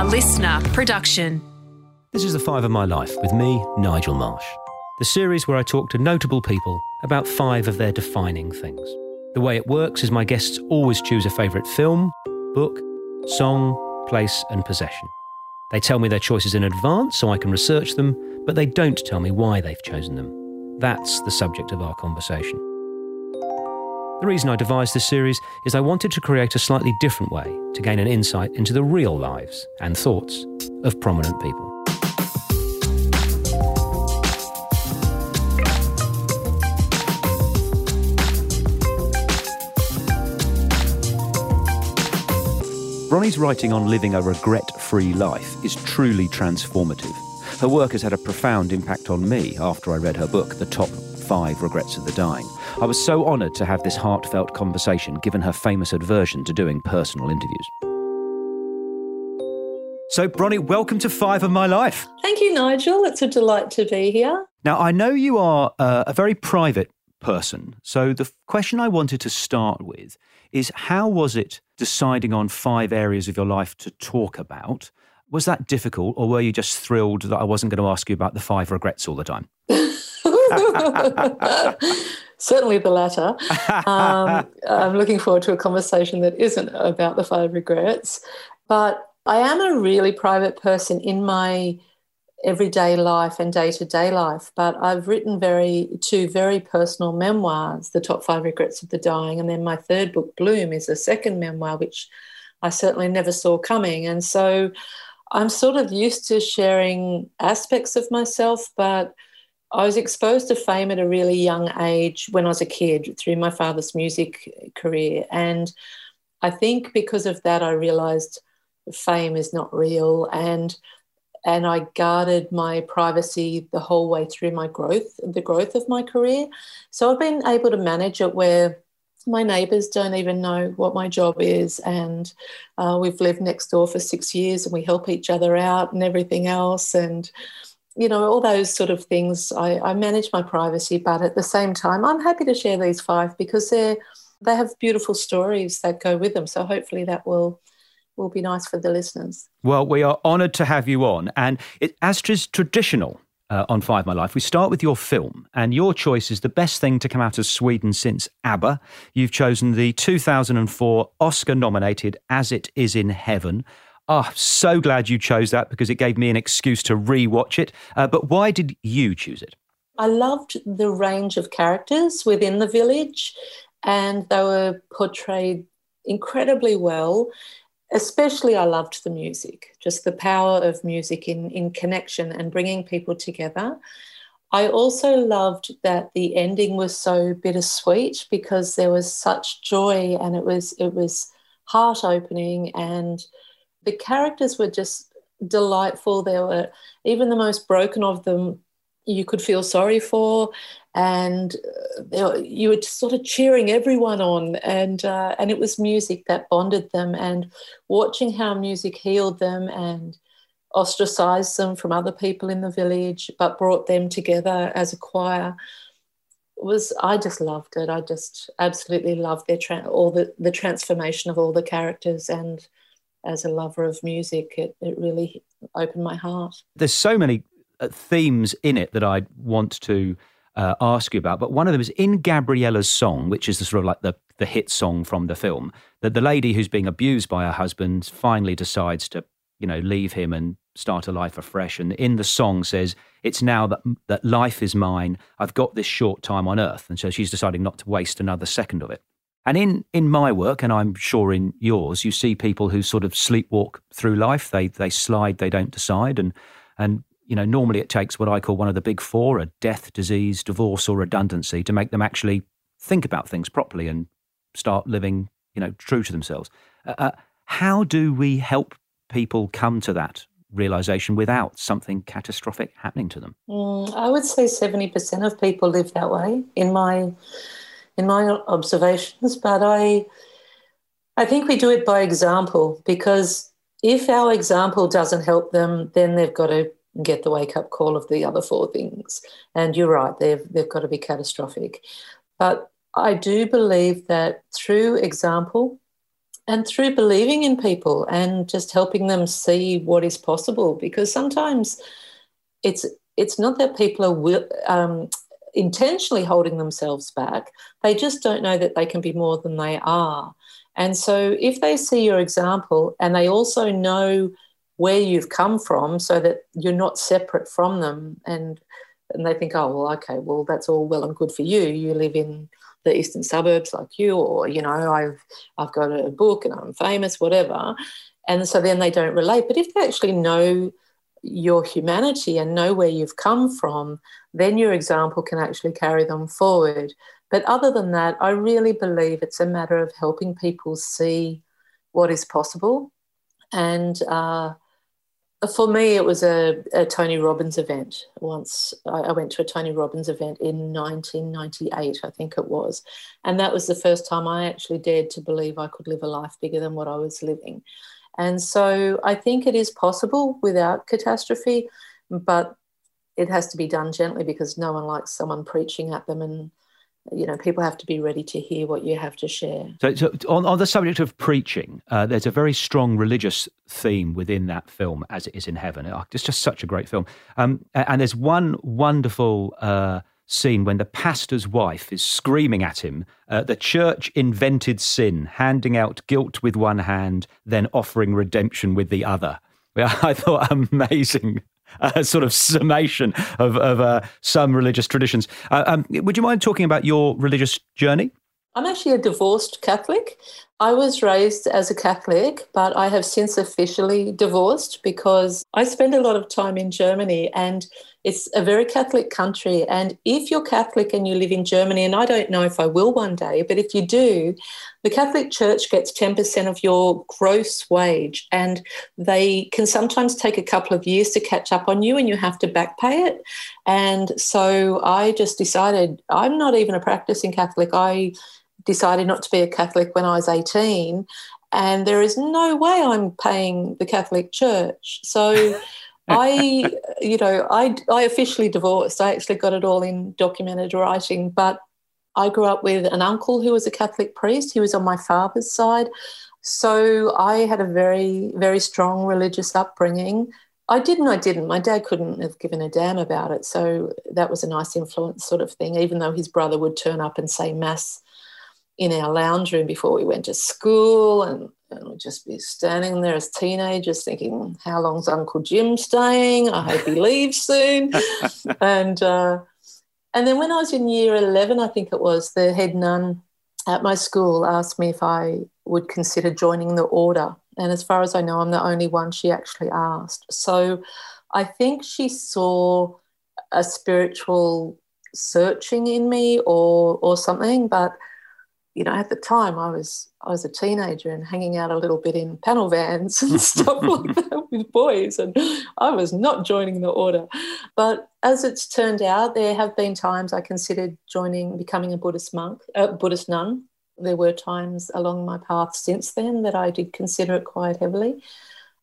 a listener production. This is The Five of My Life with me, Nigel Marsh. The series where I talk to notable people about five of their defining things. The way it works is my guests always choose a favourite film, book, song, place, and possession. They tell me their choices in advance so I can research them, but they don't tell me why they've chosen them. That's the subject of our conversation. The reason I devised this series is I wanted to create a slightly different way to gain an insight into the real lives and thoughts of prominent people. Bronnie's writing on living a regret free life is truly transformative. Her work has had a profound impact on me after I read her book, The Top Five Regrets of the Dying. I was so honoured to have this heartfelt conversation given her famous aversion to doing personal interviews. So, Bronnie, welcome to Five of My Life. Thank you, Nigel. It's a delight to be here. Now, I know you are uh, a very private person. So, the question I wanted to start with is how was it deciding on five areas of your life to talk about? Was that difficult, or were you just thrilled that I wasn't going to ask you about the five regrets all the time? Certainly the latter. Um, I'm looking forward to a conversation that isn't about the five regrets. But I am a really private person in my everyday life and day to day life. But I've written very two very personal memoirs, The Top Five Regrets of the Dying, and then my third book, Bloom, is a second memoir, which I certainly never saw coming. And so I'm sort of used to sharing aspects of myself, but I was exposed to fame at a really young age when I was a kid through my father's music career. And I think because of that, I realized fame is not real. And and I guarded my privacy the whole way through my growth, the growth of my career. So I've been able to manage it where my neighbours don't even know what my job is, and uh, we've lived next door for six years, and we help each other out and everything else, and you know all those sort of things. I, I manage my privacy, but at the same time, I'm happy to share these five because they're they have beautiful stories that go with them. So hopefully that will will be nice for the listeners. Well, we are honoured to have you on. And it, as traditional uh, on Five My Life, we start with your film. And your choice is the best thing to come out of Sweden since ABBA. You've chosen the 2004 Oscar nominated As It Is in Heaven. Oh, so glad you chose that because it gave me an excuse to re watch it. Uh, but why did you choose it? I loved the range of characters within the village, and they were portrayed incredibly well especially I loved the music, just the power of music in, in connection and bringing people together. I also loved that the ending was so bittersweet because there was such joy and it was it was heart opening and the characters were just delightful. There were even the most broken of them you could feel sorry for. And uh, you were sort of cheering everyone on. And uh, and it was music that bonded them and watching how music healed them and ostracized them from other people in the village but brought them together as a choir was I just loved it. I just absolutely loved their tra- all the the transformation of all the characters. And as a lover of music it, it really opened my heart there's so many uh, themes in it that I want to uh, ask you about. But one of them is in Gabriella's song, which is the sort of like the, the hit song from the film, that the lady who's being abused by her husband finally decides to, you know, leave him and start a life afresh. And in the song says, it's now that, that life is mine. I've got this short time on earth. And so she's deciding not to waste another second of it. And in, in my work, and I'm sure in yours, you see people who sort of sleepwalk through life. They, they slide, they don't decide. And, and you know, normally it takes what I call one of the big four a death, disease, divorce, or redundancy to make them actually think about things properly and start living, you know, true to themselves. Uh, uh, how do we help people come to that realization without something catastrophic happening to them? Mm, I would say 70% of people live that way in my in my observations, but I I think we do it by example because if our example doesn't help them, then they've got to get the wake up call of the other four things. And you're right, they've, they've got to be catastrophic. But I do believe that through example and through believing in people and just helping them see what is possible because sometimes it's it's not that people are will, um, intentionally holding themselves back they just don't know that they can be more than they are. And so if they see your example and they also know where you've come from so that you're not separate from them and and they think oh well okay well that's all well and good for you. You live in the eastern suburbs like you or you know i've i've got a book and i'm famous whatever. And so then they don't relate. But if they actually know your humanity and know where you've come from then your example can actually carry them forward but other than that i really believe it's a matter of helping people see what is possible and uh, for me, it was a, a, Tony Robbins event. Once I, I, went to a Tony Robbins event in 1998, I think it was. And that was the first time I actually dared to believe I could live a life bigger than what I was living. And so I think it is possible without catastrophe, but it has to be done gently because no one likes someone preaching at them and you know people have to be ready to hear what you have to share. So, so on, on the subject of preaching uh, there's a very strong religious theme within that film as it is in heaven. It's just such a great film. Um, and there's one wonderful uh, scene when the pastor's wife is screaming at him uh, the church invented sin handing out guilt with one hand then offering redemption with the other I thought amazing a sort of summation of, of uh, some religious traditions. Uh, um, would you mind talking about your religious journey? I'm actually a divorced Catholic. I was raised as a Catholic, but I have since officially divorced because I spend a lot of time in Germany and it's a very Catholic country. And if you're Catholic and you live in Germany, and I don't know if I will one day, but if you do, the Catholic Church gets 10% of your gross wage. And they can sometimes take a couple of years to catch up on you and you have to back pay it. And so I just decided I'm not even a practicing Catholic. I decided not to be a Catholic when I was 18. And there is no way I'm paying the Catholic Church. So I, you know, I, I officially divorced. I actually got it all in documented writing, but I grew up with an uncle who was a Catholic priest. He was on my father's side. So I had a very, very strong religious upbringing. I didn't, I didn't. My dad couldn't have given a damn about it. So that was a nice influence, sort of thing, even though his brother would turn up and say Mass in our lounge room before we went to school. And and we'd just be standing there as teenagers thinking, how long's Uncle Jim staying? I hope he leaves soon. and uh, and then when I was in year 11, I think it was, the head nun at my school asked me if I would consider joining the order. And as far as I know, I'm the only one she actually asked. So I think she saw a spiritual searching in me or or something, but you know, at the time I was I was a teenager and hanging out a little bit in panel vans and stuff like that with boys, and I was not joining the order. But as it's turned out, there have been times I considered joining, becoming a Buddhist monk, a uh, Buddhist nun. There were times along my path since then that I did consider it quite heavily,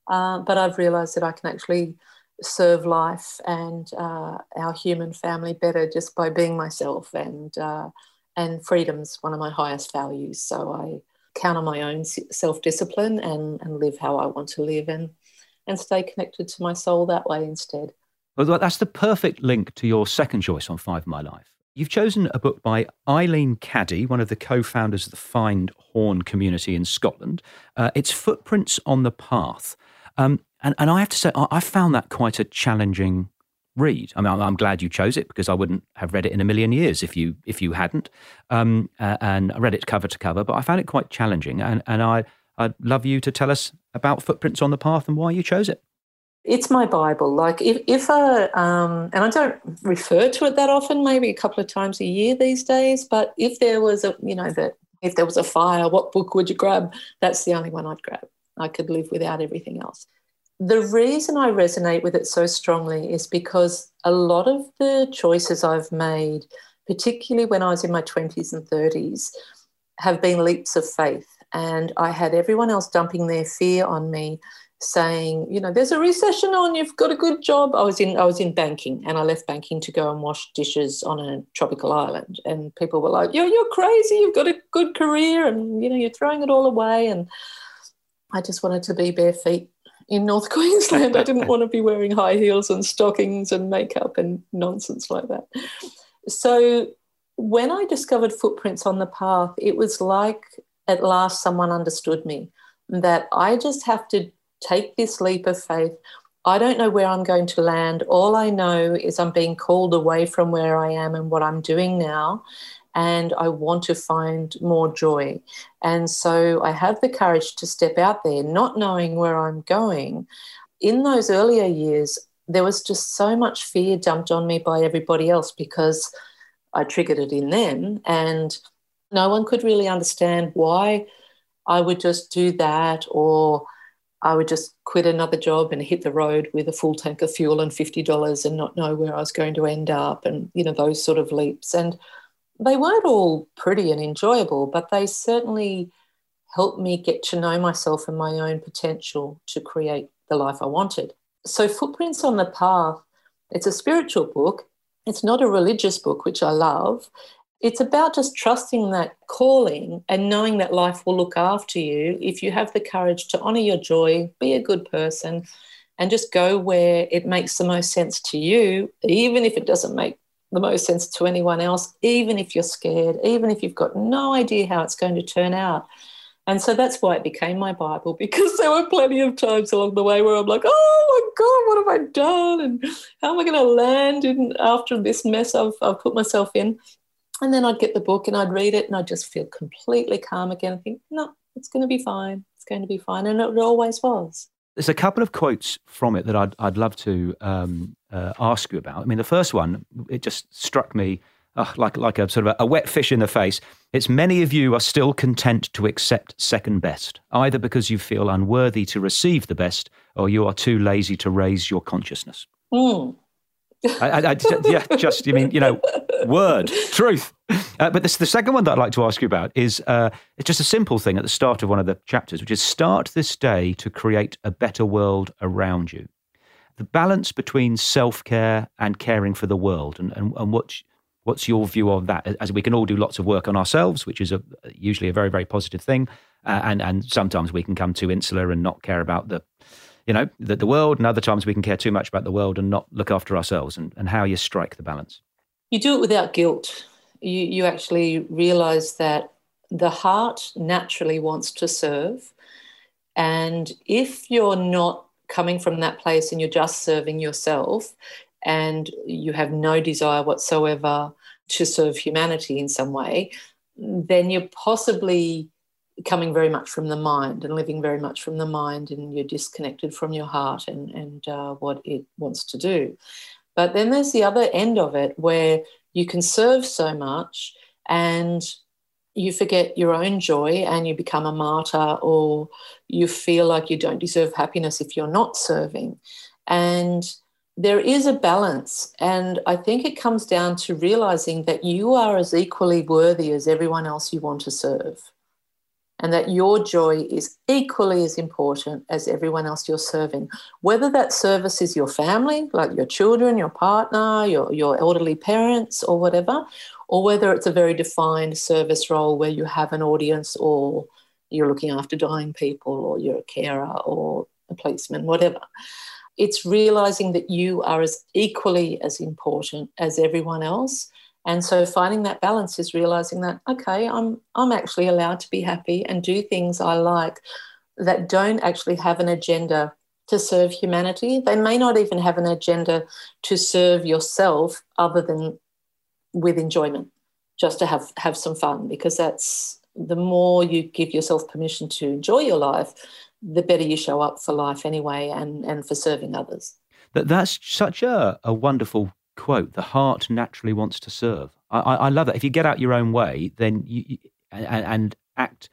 uh, but I've realised that I can actually serve life and uh, our human family better just by being myself and uh, and freedom's one of my highest values. So I count on my own self discipline and, and live how I want to live and, and stay connected to my soul that way instead. Well, that's the perfect link to your second choice on Five of My Life. You've chosen a book by Eileen Caddy, one of the co founders of the Findhorn community in Scotland. Uh, it's Footprints on the Path. Um, and, and I have to say, I, I found that quite a challenging read. I mean, I'm, glad you chose it because I wouldn't have read it in a million years if you if you hadn't. Um, uh, and I read it cover to cover, but I found it quite challenging. And and I I'd love you to tell us about Footprints on the Path and why you chose it. It's my Bible. Like if if I um, and I don't refer to it that often, maybe a couple of times a year these days. But if there was a you know that if there was a fire, what book would you grab? That's the only one I'd grab. I could live without everything else. The reason I resonate with it so strongly is because a lot of the choices I've made, particularly when I was in my 20s and 30s, have been leaps of faith. And I had everyone else dumping their fear on me. saying, you know, there's a recession on, you've got a good job. I was in I was in banking and I left banking to go and wash dishes on a tropical island. And people were like, You're you're crazy, you've got a good career and you know, you're throwing it all away. And I just wanted to be bare feet in North Queensland. I didn't want to be wearing high heels and stockings and makeup and nonsense like that. So when I discovered footprints on the path, it was like at last someone understood me that I just have to take this leap of faith. I don't know where I'm going to land. All I know is I'm being called away from where I am and what I'm doing now. And I want to find more joy. And so I have the courage to step out there, not knowing where I'm going. In those earlier years, there was just so much fear dumped on me by everybody else because I triggered it in them. And no one could really understand why I would just do that or I would just quit another job and hit the road with a full tank of fuel and $50 and not know where I was going to end up and, you know, those sort of leaps. And they weren't all pretty and enjoyable, but they certainly helped me get to know myself and my own potential to create the life I wanted. So, Footprints on the Path, it's a spiritual book. It's not a religious book, which I love. It's about just trusting that calling and knowing that life will look after you if you have the courage to honor your joy, be a good person, and just go where it makes the most sense to you, even if it doesn't make the most sense to anyone else, even if you're scared, even if you've got no idea how it's going to turn out. And so that's why it became my Bible because there were plenty of times along the way where I'm like, oh my God, what have I done? And how am I going to land in after this mess I've, I've put myself in? And then I'd get the book and I'd read it and I'd just feel completely calm again and think, no, it's going to be fine. It's going to be fine. And it always was. There's a couple of quotes from it that I'd, I'd love to um, uh, ask you about. I mean, the first one, it just struck me uh, like, like a sort of a, a wet fish in the face. It's many of you are still content to accept second best, either because you feel unworthy to receive the best or you are too lazy to raise your consciousness. Mm. I, I, I, yeah, just you mean you know, word, truth. Uh, but this, the second one that I'd like to ask you about is uh, it's just a simple thing at the start of one of the chapters, which is start this day to create a better world around you. The balance between self care and caring for the world, and and, and what what's your view of that? As we can all do lots of work on ourselves, which is a, usually a very very positive thing, uh, and and sometimes we can come too insular and not care about the you know, the, the world, and other times we can care too much about the world and not look after ourselves, and, and how you strike the balance. You do it without guilt. You, you actually realize that the heart naturally wants to serve. And if you're not coming from that place and you're just serving yourself and you have no desire whatsoever to serve humanity in some way, then you're possibly coming very much from the mind and living very much from the mind, and you're disconnected from your heart and, and uh, what it wants to do. But then there's the other end of it where you can serve so much and you forget your own joy and you become a martyr or you feel like you don't deserve happiness if you're not serving. And there is a balance. And I think it comes down to realizing that you are as equally worthy as everyone else you want to serve and that your joy is equally as important as everyone else you're serving. Whether that service is your family, like your children, your partner, your, your elderly parents, or whatever, or whether it's a very defined service role where you have an audience or you're looking after dying people or you're a carer or a policeman, whatever. It's realizing that you are as equally as important as everyone else and so finding that balance is realizing that, okay, I'm, I'm actually allowed to be happy and do things I like that don't actually have an agenda to serve humanity. They may not even have an agenda to serve yourself other than with enjoyment, just to have, have some fun, because that's the more you give yourself permission to enjoy your life, the better you show up for life anyway and, and for serving others. That, that's such a, a wonderful quote, the heart naturally wants to serve. I, I love that. If you get out your own way, then you, and, and act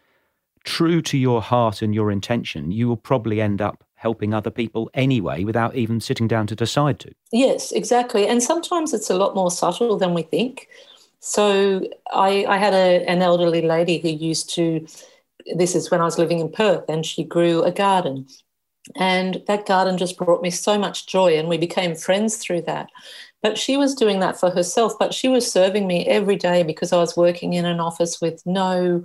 true to your heart and your intention, you will probably end up helping other people anyway without even sitting down to decide to. Yes, exactly. And sometimes it's a lot more subtle than we think. So I, I had a, an elderly lady who used to, this is when I was living in Perth, and she grew a garden And that garden just brought me so much joy, and we became friends through that. But she was doing that for herself, but she was serving me every day because I was working in an office with no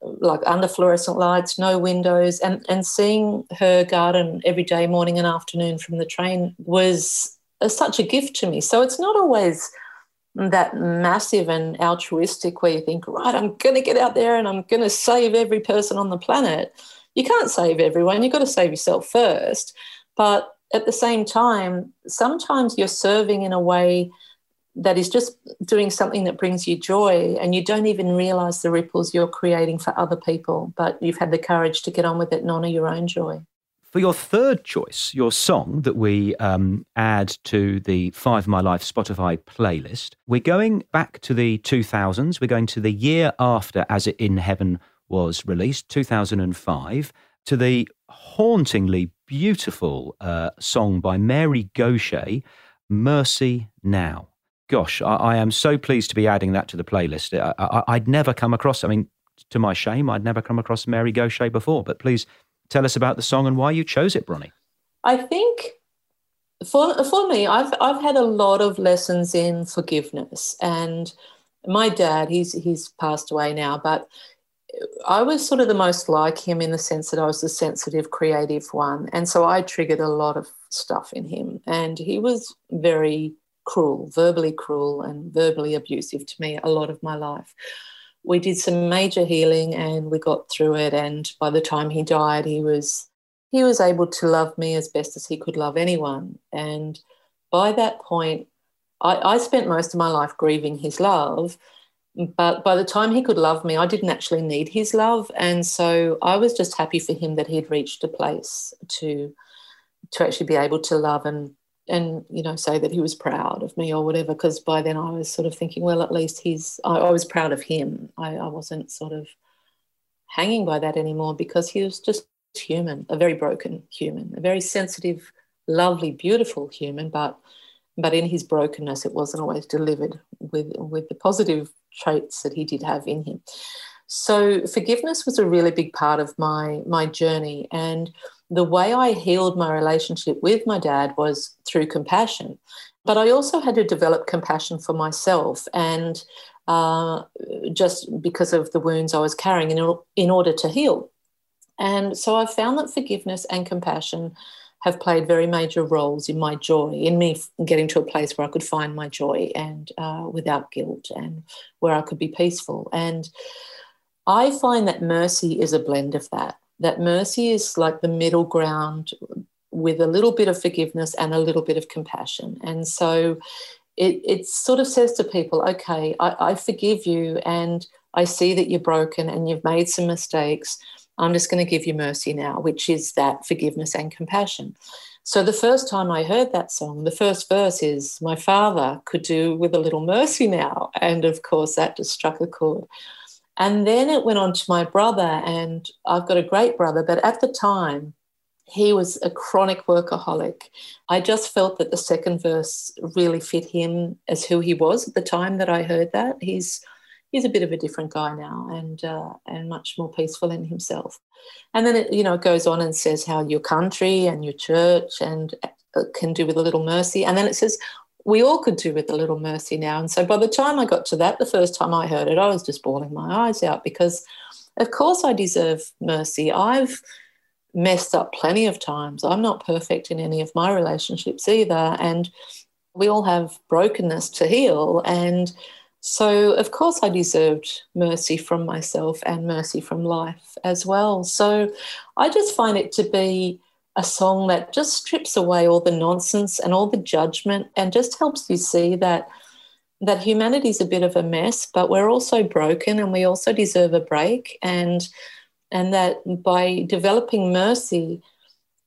like under fluorescent lights, no windows, and and seeing her garden every day, morning and afternoon from the train was a, such a gift to me. So it's not always that massive and altruistic where you think, right, I'm going to get out there and I'm going to save every person on the planet. You can't save everyone. You've got to save yourself first. But at the same time, sometimes you're serving in a way that is just doing something that brings you joy and you don't even realize the ripples you're creating for other people, but you've had the courage to get on with it and honor your own joy. For your third choice, your song that we um, add to the Five My Life Spotify playlist, we're going back to the 2000s. We're going to the year after As It in Heaven was released, 2005, to the hauntingly beautiful uh, song by Mary Gauthier, Mercy Now gosh, I, I, am so pleased to be adding that to the playlist. I, would never come across, I mean, to my shame, I'd never come across Mary Gauthier before. But please tell us about the song and why you chose it, Bronnie. I think for, for me, I've, I've had a lot of lessons in forgiveness. And my dad, he's, he's passed away now, but I was sort of the most like him in the sense that I was the sensitive, creative one. And so I triggered a lot of stuff in him. And he was very cruel, verbally cruel, and verbally abusive to me a lot of my life. We did some major healing and we got through it. And by the time he died, he was he was able to love me as best as he could love anyone. And by that point, I, I spent most of my life grieving his love. But by the time he could love me, I didn't actually need his love. And so I was just happy for him that he'd reached a place to to actually be able to love and and you know say that he was proud of me or whatever. Because by then i was sort of thinking well at least he's i, I was proud of him. I, I, wasn't sort of hanging by that anymore because he was just human a very broken human a very sensitive lovely beautiful human. But but in his brokenness it wasn't always delivered with with the positive traits that he did have in him so forgiveness was a really big part of my my journey and the way I healed my relationship with my dad was through compassion. But I also had to develop compassion for myself and uh, just because of the wounds I was carrying in, in order to heal. And so I found that forgiveness and compassion have played very major roles in my joy, in me getting to a place where I could find my joy and uh, without guilt and where I could be peaceful. And I find that mercy is a blend of that that mercy is like the middle ground with a little bit of forgiveness and a little bit of compassion. And so it, it sort of says to people, okay, I, I forgive you and I see that you're broken and you've made some mistakes. I'm just going to give you mercy now, which is that forgiveness and compassion. So the first time I heard that song, the first verse is, My father could do with a little mercy now. And of course, that just struck a chord. And then it went on to my brother, and I've got a great brother, but at the time, he was a chronic workaholic. I just felt that the second verse really fit him as who he was at the time that I heard that. He's he's a bit of a different guy now, and uh, and much more peaceful in himself. And then it you know it goes on and says how your country and your church and uh, can do with a little mercy, and then it says we all could do with a little mercy now. And so by the time I got to that, the first time I heard it, I was just bawling my eyes out because, of course, I deserve mercy. I've messed up plenty of times. I'm not perfect in any of my relationships either. And we all have brokenness to heal. And so, of course, I deserved mercy from myself and mercy from life as well. So, I just find it to be a song that just strips away all the nonsense and all the judgment and just helps you see that that humanity is a bit of a mess but we're also broken and we also deserve a break and and that by developing mercy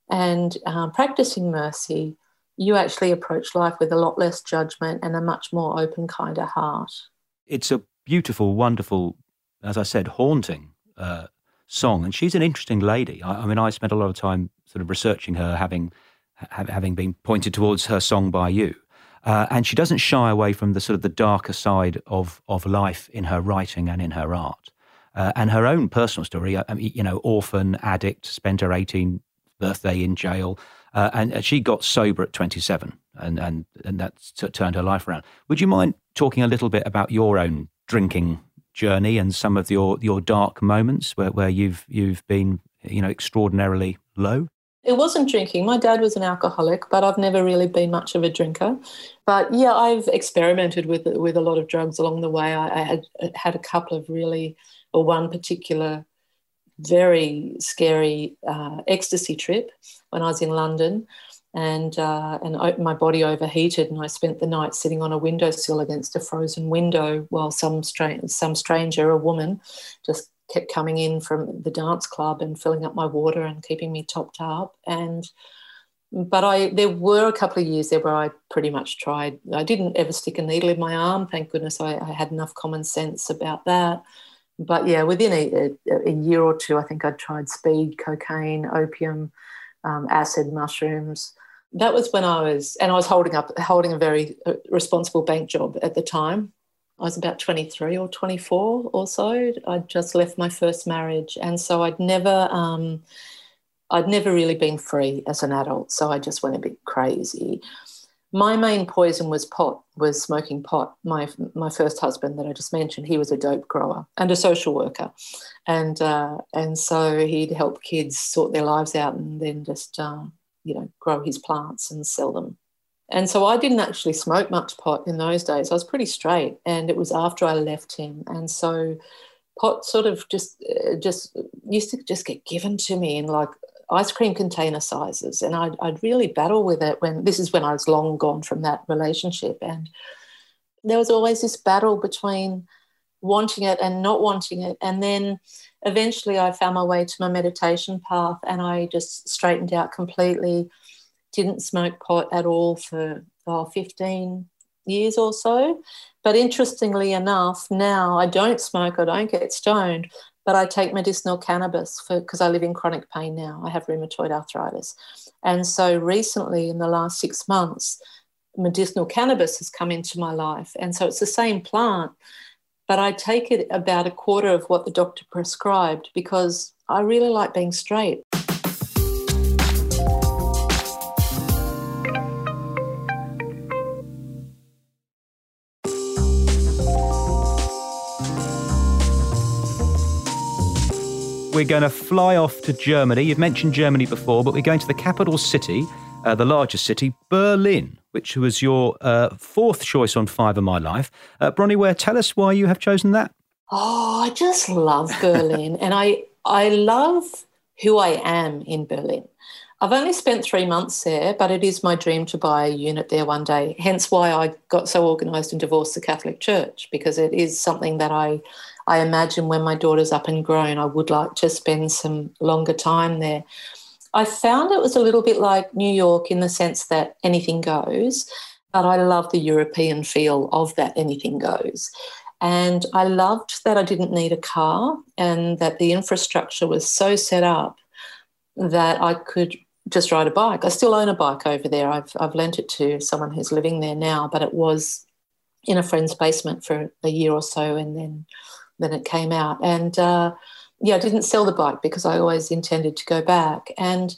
and uh, practicing mercy you actually approach life with a lot less judgment and a much more open kind of heart it's a beautiful wonderful as i said haunting uh, song and she's an interesting lady I, I mean i spent a lot of time sort of researching her, having ha- having been pointed towards her song by you. Uh, and she doesn't shy away from the sort of the darker side of of life in her writing and in her art. Uh, and her own personal story, I mean, you know, orphan, addict, spent her 18th birthday in jail. Uh, and she got sober at 27, and, and, and that turned her life around. Would you mind talking a little bit about your own drinking journey and some of your, your dark moments where, where you've, you've been you know, extraordinarily low? It wasn't drinking. My dad was an alcoholic, but I've never really been much of a drinker. But yeah, I've experimented with with a lot of drugs along the way. I, I had had a couple of really, or one particular, very scary uh, ecstasy trip when I was in London, and uh, and my body overheated, and I spent the night sitting on a windowsill against a frozen window while some strange some stranger, a woman, just kept coming in from the dance club and filling up my water and keeping me topped up. And but I there were a couple of years there where I pretty much tried. I didn't ever stick a needle in my arm. Thank goodness I, I had enough common sense about that. But yeah, within a, a, a year or two, I think I'd tried speed, cocaine, opium, um, acid, mushrooms. That was when I was, and I was holding up, holding a very uh, responsible bank job at the time. I was about 23 or 24 or so. I'd just left my first marriage. And so I'd never, um, I'd never really been free as an adult. So I just went a bit crazy. My main poison was pot, was smoking pot. My, my first husband that I just mentioned, he was a dope grower and a social worker. And, uh, and so he'd help kids sort their lives out and then just, uh, you know, grow his plants and sell them and so I didn't actually smoke much pot in those days. I was pretty straight, and it was after I left him. And so pot sort of just uh, just used to just get given to me in like ice cream container sizes, and I'd, I'd really battle with it when this is when I was long gone from that relationship, and there was always this battle between wanting it and not wanting it, and then eventually I found my way to my meditation path, and I just straightened out completely didn't smoke pot at all for oh, 15 years or so. But interestingly enough, now I don't smoke, I don't get stoned, but I take medicinal cannabis because I live in chronic pain now. I have rheumatoid arthritis. And so recently, in the last six months, medicinal cannabis has come into my life. And so it's the same plant, but I take it about a quarter of what the doctor prescribed because I really like being straight. We're going to fly off to Germany. You've mentioned Germany before, but we're going to the capital city, uh, the largest city, Berlin, which was your uh, fourth choice on Five of My Life. Uh, Bronnie Ware, tell us why you have chosen that. Oh, I just love Berlin, and I I love who I am in Berlin. I've only spent three months there, but it is my dream to buy a unit there one day. Hence why I got so organised and divorced the Catholic Church, because it is something that I I imagine when my daughter's up and grown, I would like to spend some longer time there. I found it was a little bit like New York in the sense that anything goes, but I love the European feel of that anything goes. And I loved that I didn't need a car and that the infrastructure was so set up that I could just ride a bike. I still own a bike over there. I've, I've lent it to someone who's living there now, but it was in a friend's basement for a year or so and then then it came out. And uh, yeah, I didn't sell the bike because I always intended to go back. And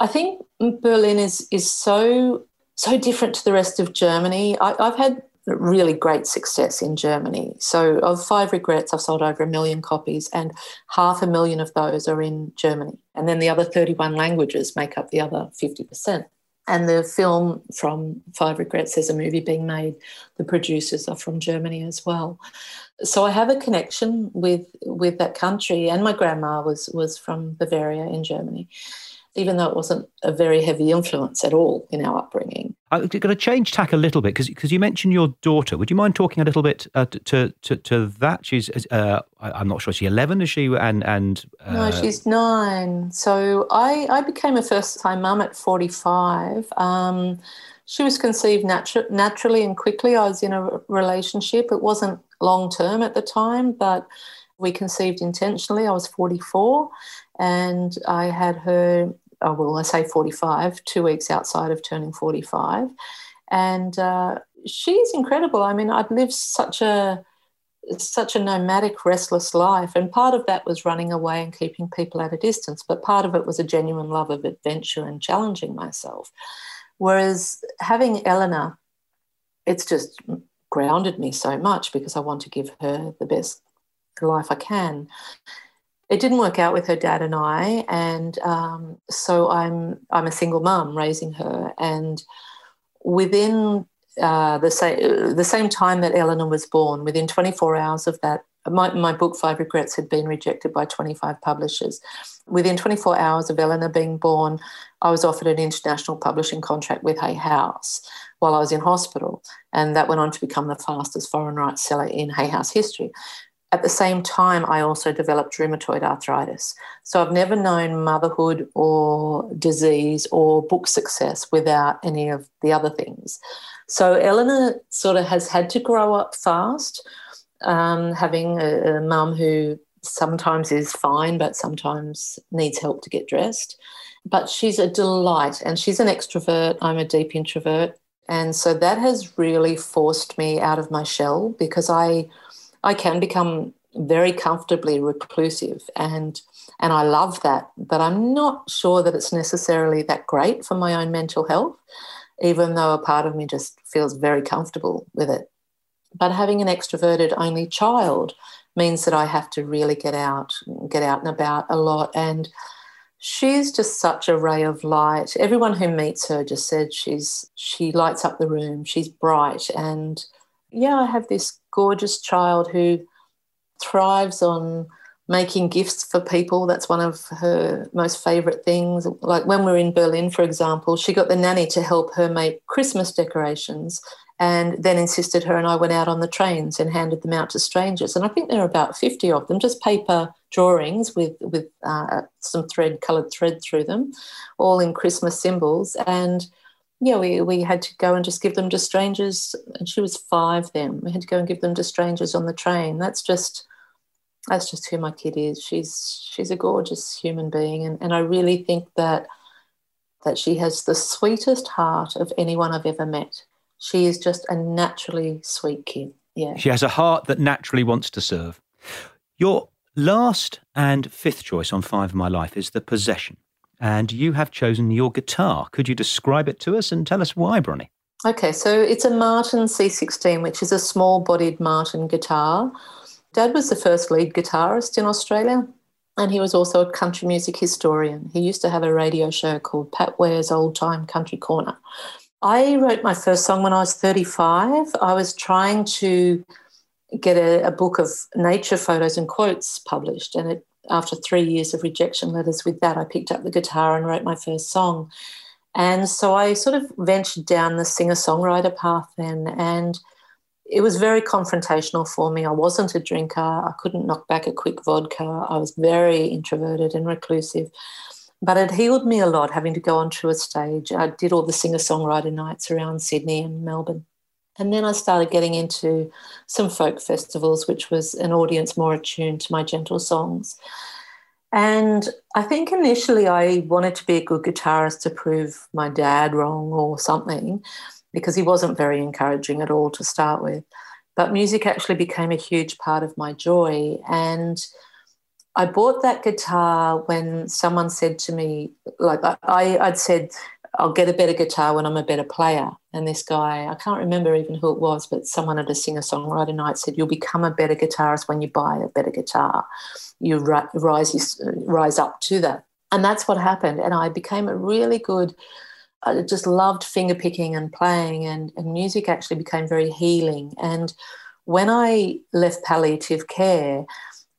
I think Berlin is is so so different to the rest of Germany. I, I've had really great success in Germany. So of Five Regrets, I've sold over a million copies, and half a million of those are in Germany. And then the other 31 languages make up the other 50%. And the film from Five Regrets, there's a movie being made. The producers are from Germany as well so I have a connection with with that country, and my grandma was was from Bavaria in Germany, even though it wasn't a very heavy influence at all in our upbringing. I'm going to change tack a little bit because because you mentioned your daughter. Would you mind talking a little bit uh, to, to to that? She's uh, I'm not sure. Is she 11? Is she and and uh... no, she's nine. So I I became a first time mum at 45. Um, she was conceived natu- naturally and quickly. I was in a relationship. It wasn't long term at the time, but we conceived intentionally. I was 44 and I had her, oh, well, I say 45, two weeks outside of turning 45. And uh, she's incredible. I mean, I'd lived such a such a nomadic, restless life. And part of that was running away and keeping people at a distance, but part of it was a genuine love of adventure and challenging myself. Whereas having Eleanor, it's just grounded me so much because I want to give her the best life I can. It didn't work out with her dad and I, and um, so I'm I'm a single mum raising her. And within uh, the same the same time that Eleanor was born, within 24 hours of that, my, my book Five Regrets had been rejected by 25 publishers. Within 24 hours of Eleanor being born, I was offered an international publishing contract with Hay House while I was in hospital, and that went on to become the fastest foreign rights seller in Hay House history. At the same time, I also developed rheumatoid arthritis. So I've never known motherhood or disease or book success without any of the other things. So Eleanor sort of has had to grow up fast, um, having a, a mum who sometimes is fine, but sometimes needs help to get dressed. But she's a delight and she's an extrovert. I'm a deep introvert. And so that has really forced me out of my shell because I I can become very comfortably reclusive and and I love that, but I'm not sure that it's necessarily that great for my own mental health even though a part of me just feels very comfortable with it. But having an extroverted only child means that I have to really get out, get out and about a lot. And she's just such a ray of light. Everyone who meets her just said she's she lights up the room. She's bright. And yeah, I have this gorgeous child who thrives on making gifts for people. That's one of her most favorite things. Like when we are in Berlin, for example, she got the nanny to help her make Christmas decorations and then insisted her and I went out on the trains and handed them out to strangers. And I think there are about 50 of them, just paper drawings with, with uh, some thread, coloured thread through them, all in Christmas symbols. And yeah, we, we had to go and just give them to strangers. And she was five then. We had to go and give them to strangers on the train. That's just that's just who my kid is. She's she's a gorgeous human being, and, and I really think that that she has the sweetest heart of anyone I've ever met. She is just a naturally sweet kid. Yeah. She has a heart that naturally wants to serve. Your last and fifth choice on Five of My Life is the possession. And you have chosen your guitar. Could you describe it to us and tell us why, Bronnie? Okay, so it's a Martin C16, which is a small bodied Martin guitar. Dad was the first lead guitarist in Australia, and he was also a country music historian. He used to have a radio show called Pat Ware's Old Time Country Corner. I wrote my first song when I was 35. I was trying to get a, a book of nature photos and quotes published, and it, after three years of rejection letters with that, I picked up the guitar and wrote my first song. And so I sort of ventured down the singer songwriter path then. And it was very confrontational for me. I wasn't a drinker. I couldn't knock back a quick vodka. I was very introverted and reclusive. But it healed me a lot having to go onto a stage. I did all the singer songwriter nights around Sydney and Melbourne. And then I started getting into some folk festivals, which was an audience more attuned to my gentle songs. And I think initially I wanted to be a good guitarist to prove my dad wrong or something because he wasn't very encouraging at all to start with. But music actually became a huge part of my joy. And I bought that guitar when someone said to me, like, I, I'd said, I'll get a better guitar when I'm a better player. And this guy, I can't remember even who it was, but someone at a singer songwriter night said, You'll become a better guitarist when you buy a better guitar. You rise, you rise up to that. And that's what happened. And I became a really good I just loved finger picking and playing, and, and music actually became very healing. And when I left palliative care,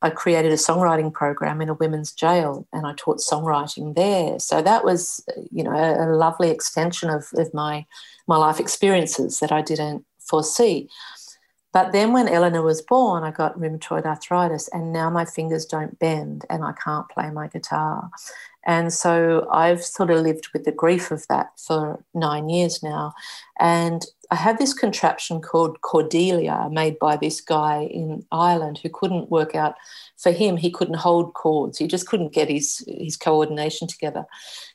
I created a songwriting program in a women's jail and I taught songwriting there. So that was, you know, a, a lovely extension of, of my, my life experiences that I didn't foresee. But then when Eleanor was born, I got rheumatoid arthritis, and now my fingers don't bend and I can't play my guitar. And so I've sort of lived with the grief of that for nine years now. And I had this contraption called Cordelia made by this guy in Ireland who couldn't work out for him, he couldn't hold chords. He just couldn't get his, his coordination together.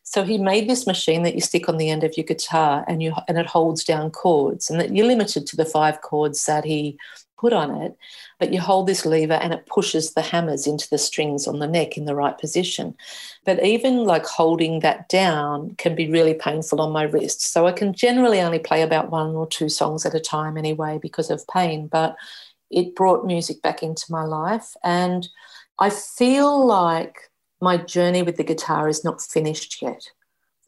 So he made this machine that you stick on the end of your guitar and you and it holds down chords and that you're limited to the five chords that he put on it, but you hold this lever and it pushes the hammers into the strings on the neck in the right position. But even like holding that down can be really painful on my wrists. So I can generally only play about one or two songs at a time anyway because of pain. But it brought music back into my life. And I feel like my journey with the guitar is not finished yet.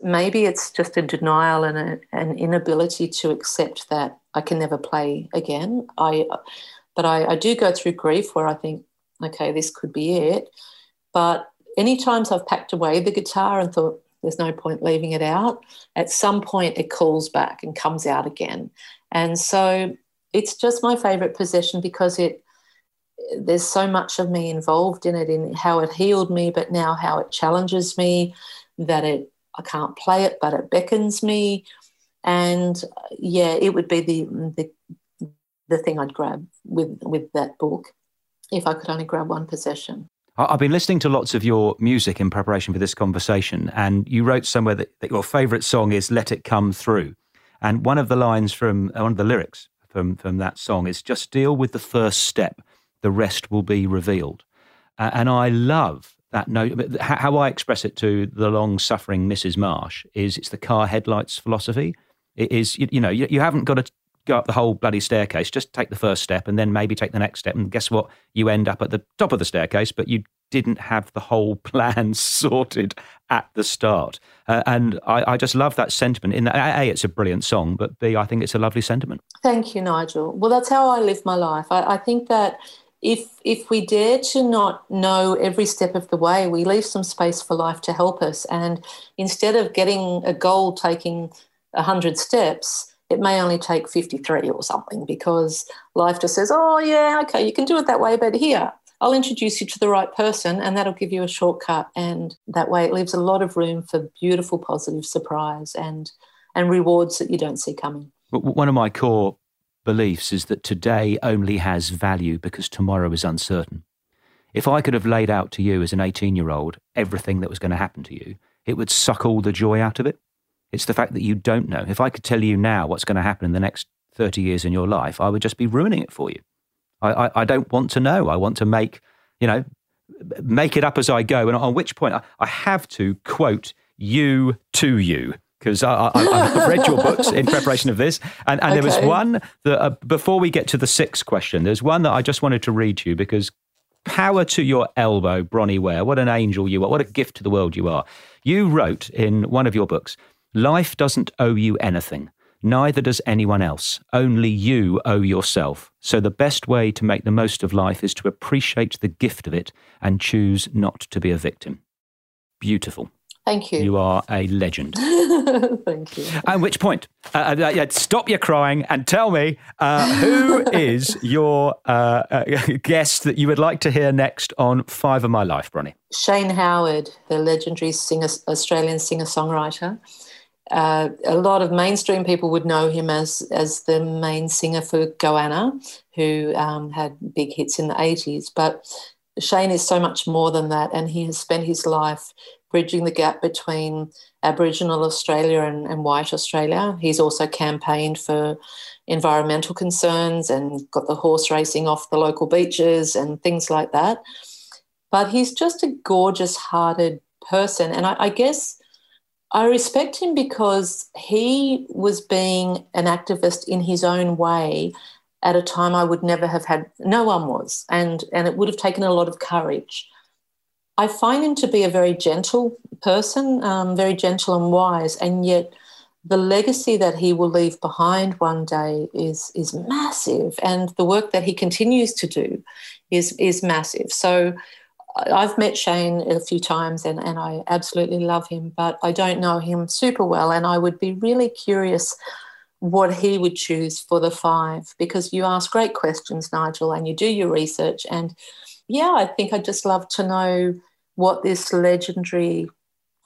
Maybe it's just a denial and a, an inability to accept that I can never play again. I, but I, I do go through grief where I think, okay, this could be it. But any times I've packed away the guitar and thought, there's no point leaving it out, at some point it calls back and comes out again. And so it's just my favorite possession because it there's so much of me involved in it in how it healed me but now how it challenges me that it i can't play it but it beckons me and yeah it would be the the, the thing i'd grab with with that book if i could only grab one possession I've been listening to lots of your music in preparation for this conversation, and you wrote somewhere that, that your favourite song is Let It Come Through. And one of the lines from one of the lyrics from, from that song is just deal with the first step, the rest will be revealed. Uh, and I love that note. How I express it to the long suffering Mrs. Marsh is it's the car headlights philosophy. It is, you, you know, you, you haven't got to go up the whole bloody staircase. Just take the first step and then maybe take the next step. And guess what? You end up at the top of the staircase, but you didn't have the whole plan sorted at the start. Uh, and I, I, just love that sentiment. In that, A, it's a brilliant song, but B, I think it's a lovely sentiment. Thank you, Nigel. Well, that's how I live my life. I, I think that if if we dare to not know every step of the way, we leave some space for life to help us. And instead of getting a goal taking hundred steps, it may only take 53 or something because life just says, oh, yeah, okay, you can do it that way, but here, I'll introduce you to the right person and that'll give you a shortcut. And that way it leaves a lot of room for beautiful, positive surprise and, and rewards that you don't see coming. One of my core beliefs is that today only has value because tomorrow is uncertain. If I could have laid out to you as an 18 year old everything that was going to happen to you, it would suck all the joy out of it. It's the fact that you don't know. If I could tell you now what's going to happen in the next 30 years in your life, I would just be ruining it for you. I, I, I don't want to know. I want to make, you know, make it up as I go. And on which point I, I have to quote you to you because I, have read your books in preparation of this, and, and okay. there was one that uh, before we get to the sixth question, there's one that I just wanted to read to you because power to your elbow, Bronnie Ware. What an angel you are! What a gift to the world you are. You wrote in one of your books, "Life doesn't owe you anything. Neither does anyone else. Only you owe yourself. So the best way to make the most of life is to appreciate the gift of it and choose not to be a victim. Beautiful. Thank you. You are a legend. Thank you. At which point, uh, uh, stop your crying and tell me uh, who is your uh, uh, guest that you would like to hear next on Five of My Life, Bronnie? Shane Howard, the legendary singer, Australian singer songwriter. Uh, a lot of mainstream people would know him as as the main singer for Goanna, who um, had big hits in the 80s. But Shane is so much more than that, and he has spent his life bridging the gap between Aboriginal Australia and, and white Australia. He's also campaigned for environmental concerns and got the horse racing off the local beaches and things like that. But he's just a gorgeous hearted person. And I, I guess I respect him because he was being an activist in his own way at a time I would never have had, no one was, and, and it would have taken a lot of courage. I find him to be a very gentle person, um, very gentle and wise, and yet the legacy that he will leave behind one day is is massive, and the work that he continues to do is is massive. So I've met Shane a few times and, and I absolutely love him, but I don't know him super well. And I would be really curious what he would choose for the five because you ask great questions, Nigel, and you do your research. And yeah, I think I'd just love to know what this legendary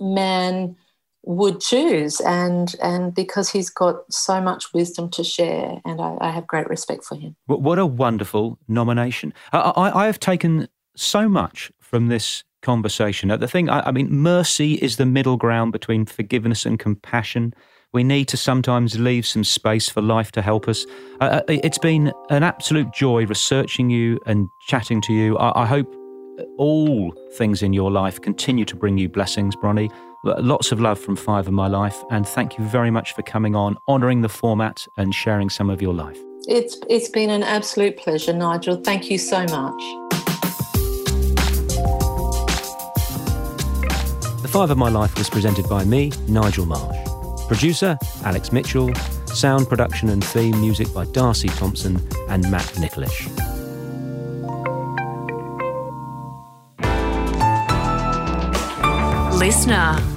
man would choose and and because he's got so much wisdom to share and I, I have great respect for him. What a wonderful nomination. I, I, I have taken so much from this conversation. The thing, I, I mean, mercy is the middle ground between forgiveness and compassion. We need to sometimes leave some space for life to help us. Uh, uh it's been an absolute joy researching you and chatting to you. I, I hope all things in your life continue to bring you blessings, Bronnie. Lots of love from Five of My Life, and thank you very much for coming on, honouring the format, and sharing some of your life. It's it's been an absolute pleasure, Nigel. Thank you so much. The Five of My Life was presented by me, Nigel Marsh. Producer, Alex Mitchell. Sound production and theme music by Darcy Thompson and Matt Nicholish. Listener.